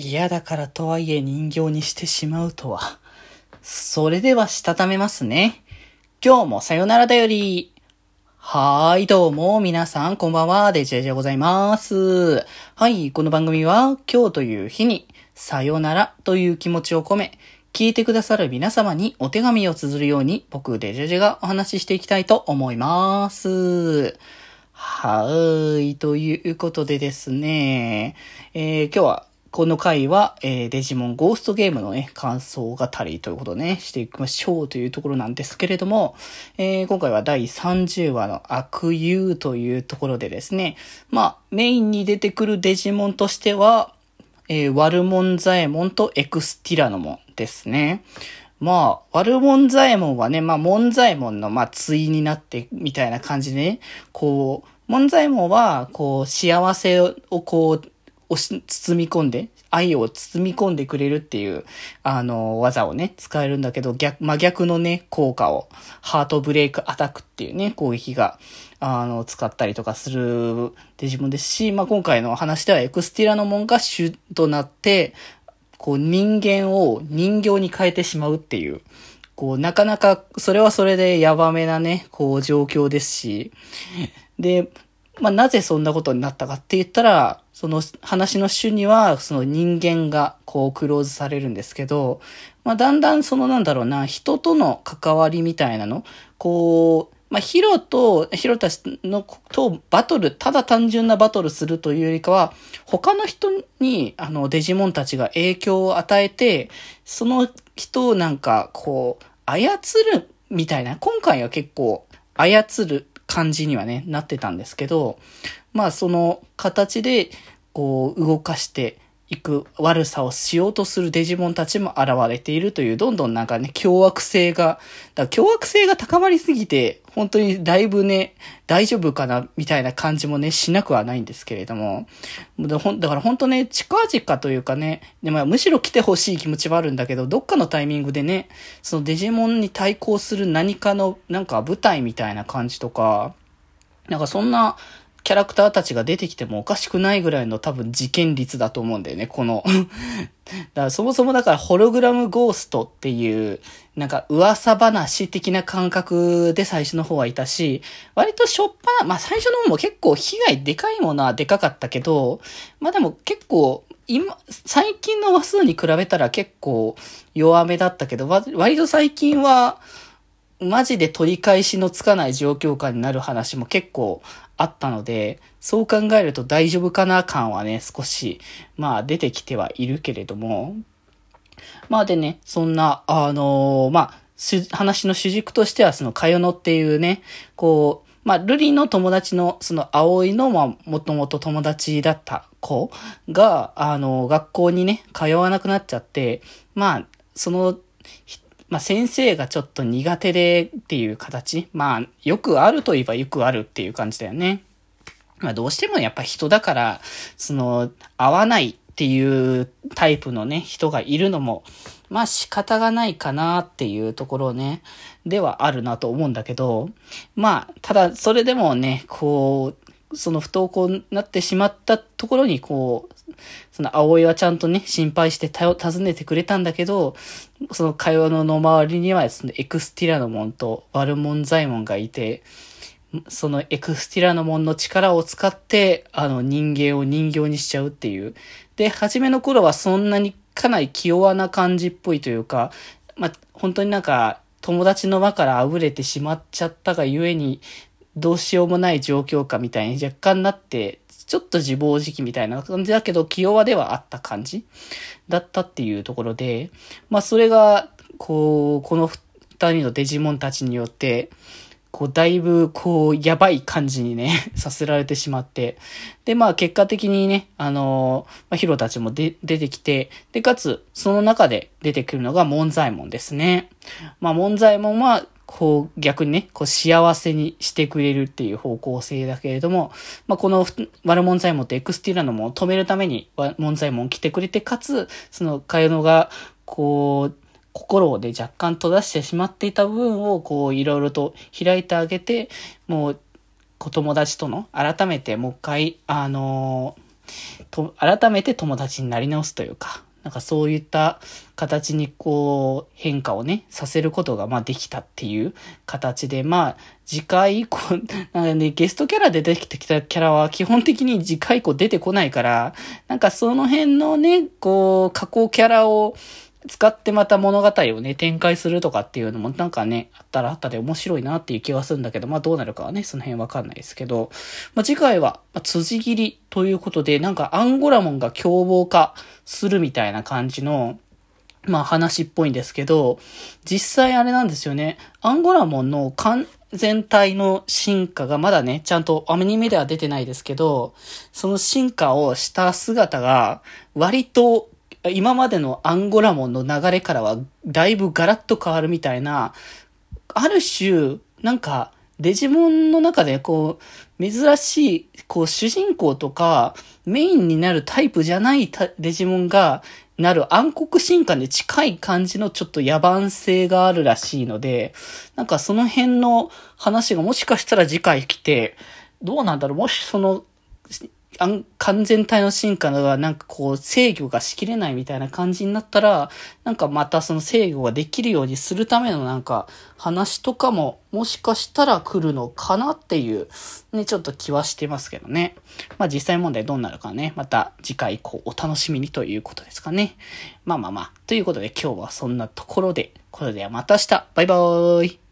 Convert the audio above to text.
嫌だからとはいえ人形にしてしまうとは。それではしたためますね。今日もさよならだより。はーい、どうも、皆さん、こんばんは、デジェジでございます。はい、この番組は、今日という日に、さよならという気持ちを込め、聞いてくださる皆様にお手紙を綴るように、僕、デジェジェがお話ししていきたいと思います。はーい。ということでですね、えー、今日はこの回は、えー、デジモンゴーストゲームのね、感想語りということをね、していきましょうというところなんですけれども、えー、今回は第30話の悪友というところでですね、まあ、メインに出てくるデジモンとしては、えー、ワルモンザエモンとエクスティラノモンですね。まあ、ワルモンザエモンはね、まあ、モンザエモンの、まあ、対になって、みたいな感じでね、こう、モンザエモンは、こう、幸せをこう、押し、包み込んで、愛を包み込んでくれるっていう、あの、技をね、使えるんだけど、逆、真逆のね、効果を、ハートブレイクアタックっていうね、攻撃が、あの、使ったりとかするデジモンですし、まあ、今回の話ではエクスティラノモンが主となって、こう、人間を人形に変えてしまうっていう、こう、なかなか、それはそれでやばめなね、こう、状況ですし、で、まあ、なぜそんなことになったかって言ったら、その話の主には、その人間がこうクローズされるんですけど、まあ、だんだんそのなんだろうな、人との関わりみたいなの、こう、まあ、ヒロと、ヒロたちの、とバトル、ただ単純なバトルするというよりかは、他の人に、あの、デジモンたちが影響を与えて、その人をなんか、こう、操るみたいな、今回は結構、操る感じにはね、なってたんですけど、まあその形で、こう動かしていく悪さをしようとするデジモンたちも現れているという、どんどんなんかね、凶悪性が、だから凶悪性が高まりすぎて、本当にだいぶね、大丈夫かな、みたいな感じもね、しなくはないんですけれども。だから本当ね、近々というかね、でまあ、むしろ来てほしい気持ちはあるんだけど、どっかのタイミングでね、そのデジモンに対抗する何かの、なんか舞台みたいな感じとか、なんかそんな、キャラクターたちが出てきてもおかしくないぐらいの多分事件率だと思うんだよね、このだからそもそもだからホログラムゴーストっていう、なんか噂話的な感覚で最初の方はいたし、割としょっぱな、まあ最初の方も結構被害でかいものはでかかったけど、まあでも結構今、最近の話数に比べたら結構弱めだったけど、割と最近は、マジで取り返しのつかない状況下になる話も結構あったので、そう考えると大丈夫かな感はね、少し、まあ出てきてはいるけれども、まあでね、そんな、あのー、まあ、話の主軸としては、その、かよのっていうね、こう、まあ、ルリの友達の、その、葵の、まあ、もともと友達だった子が、あの、学校にね、通わなくなっちゃって、まあ、その、まあ、先生がちょっと苦手でっていう形。まあ、よくあると言えばよくあるっていう感じだよね。まあ、どうしてもやっぱ人だから、その、合わないっていうタイプのね、人がいるのも、まあ仕方がないかなっていうところね、ではあるなと思うんだけど、まあ、ただそれでもね、こう、その不登校になってしまったところに、こう、その葵はちゃんとね、心配してたよ尋ねてくれたんだけど、その会話の周りにはですね、エクスティラノモンとワルモンザエモンがいて、そのエクスティラノモンの力を使って、あの人間を人形にしちゃうっていう。で、初めの頃はそんなにかなり気弱な感じっぽいというか、まあ、本当になんか、友達の輪からあぶれてしまっちゃったがゆえに、どうしようもない状況かみたいに若干なってちょっと自暴自棄みたいな感じだけど、気弱ではあった感じだったっていうところで、まあそれが、こう、この二人のデジモンたちによって、こう、だいぶ、こう、やばい感じにね させられてしまって。で、まあ、結果的にね、あのー、まあ、ヒロたちも、出てきて、で、かつ、その中で出てくるのが、モンザエモンですね。まあ、モンザエモンは、こう逆にね、こう幸せにしてくれるっていう方向性だけれども、まあ、このワルモンザエモンとエクスティラノも止めるためにワルモンザエモン来てくれて、かつ、そのカヨノが、こう、心で若干閉ざしてしまっていた部分を、こう、いろいろと開いてあげて、もう、子友達との、改めてもう一回、あのーと、改めて友達になり直すというか、なんかそういった形にこう変化をね、させることがまあできたっていう形で、まあ次回以降、なんかね、ゲストキャラで出てきたキャラは基本的に次回以降出てこないから、なんかその辺のね、こう、加工キャラを使ってまた物語をね、展開するとかっていうのもなんかね、あったらあったで面白いなっていう気がするんだけど、まあどうなるかはね、その辺わかんないですけど、まあ次回は、まあ、辻切りということで、なんかアンゴラモンが凶暴化するみたいな感じの、まあ話っぽいんですけど、実際あれなんですよね、アンゴラモンの完全体の進化がまだね、ちゃんとアニメでは出てないですけど、その進化をした姿が割と今までのアンゴラモンの流れからはだいぶガラッと変わるみたいな、ある種、なんか、デジモンの中でこう、珍しい、こう、主人公とか、メインになるタイプじゃないデジモンが、なる暗黒進化に近い感じのちょっと野蛮性があるらしいので、なんかその辺の話がもしかしたら次回来て、どうなんだろう？もしその、完全体の進化がなんかこう制御がしきれないみたいな感じになったら、なんかまたその制御ができるようにするためのなんか話とかももしかしたら来るのかなっていうね、ちょっと気はしてますけどね。まあ実際問題どうなるかね、また次回以降お楽しみにということですかね。まあまあまあ、ということで今日はそんなところで、これではまた明日、バイバーイ。